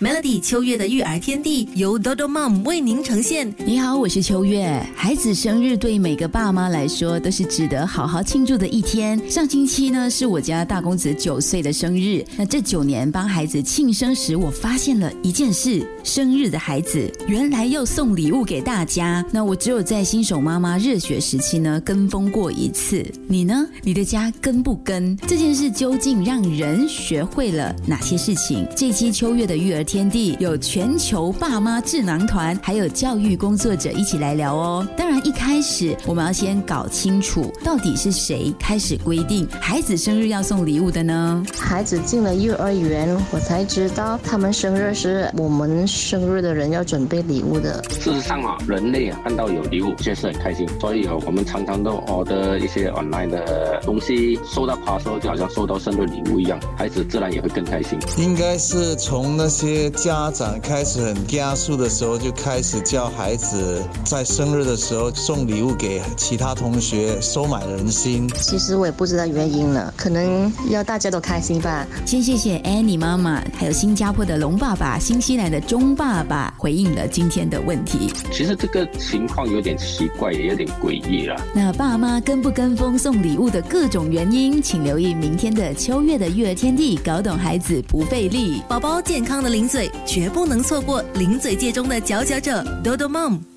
Melody 秋月的育儿天地由 Dodo Mom 为您呈现。你好，我是秋月。孩子生日对每个爸妈来说都是值得好好庆祝的一天。上星期呢是我家大公子九岁的生日。那这九年帮孩子庆生时，我发现了一件事：生日的孩子原来要送礼物给大家。那我只有在新手妈妈热血时期呢跟风过一次。你呢？你的家跟不跟？这件事究竟让人学会了哪些事情？这期秋月的育儿。天地有全球爸妈智囊团，还有教育工作者一起来聊哦。当然，一开始我们要先搞清楚，到底是谁开始规定孩子生日要送礼物的呢？孩子进了幼儿园，我才知道他们生日是我们生日的人要准备礼物的。事实上啊，人类啊看到有礼物，确实很开心。所以啊，我们常常都 order 一些 online 的东西，收到 parcel 就好像收到生日礼物一样，孩子自然也会更开心。应该是从那些。家长开始很加速的时候，就开始叫孩子在生日的时候送礼物给其他同学，收买人心。其实我也不知道原因了，可能要大家都开心吧。先谢谢 Annie 妈妈，还有新加坡的龙爸爸、新西兰的钟爸爸回应了今天的问题。其实这个情况有点奇怪，也有点诡异了。那爸妈跟不跟风送礼物的各种原因，请留意明天的秋月的育儿天地，搞懂孩子不费力，宝宝健康的零。嘴绝不能错过零嘴界中的佼佼者多多梦。